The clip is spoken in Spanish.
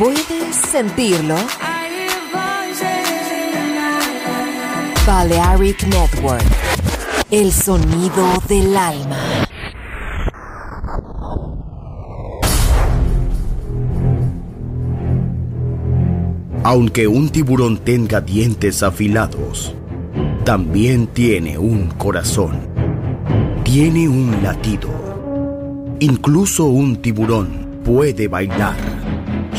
¿Puedes sentirlo? Balearic Network. El sonido del alma. Aunque un tiburón tenga dientes afilados, también tiene un corazón. Tiene un latido. Incluso un tiburón puede bailar.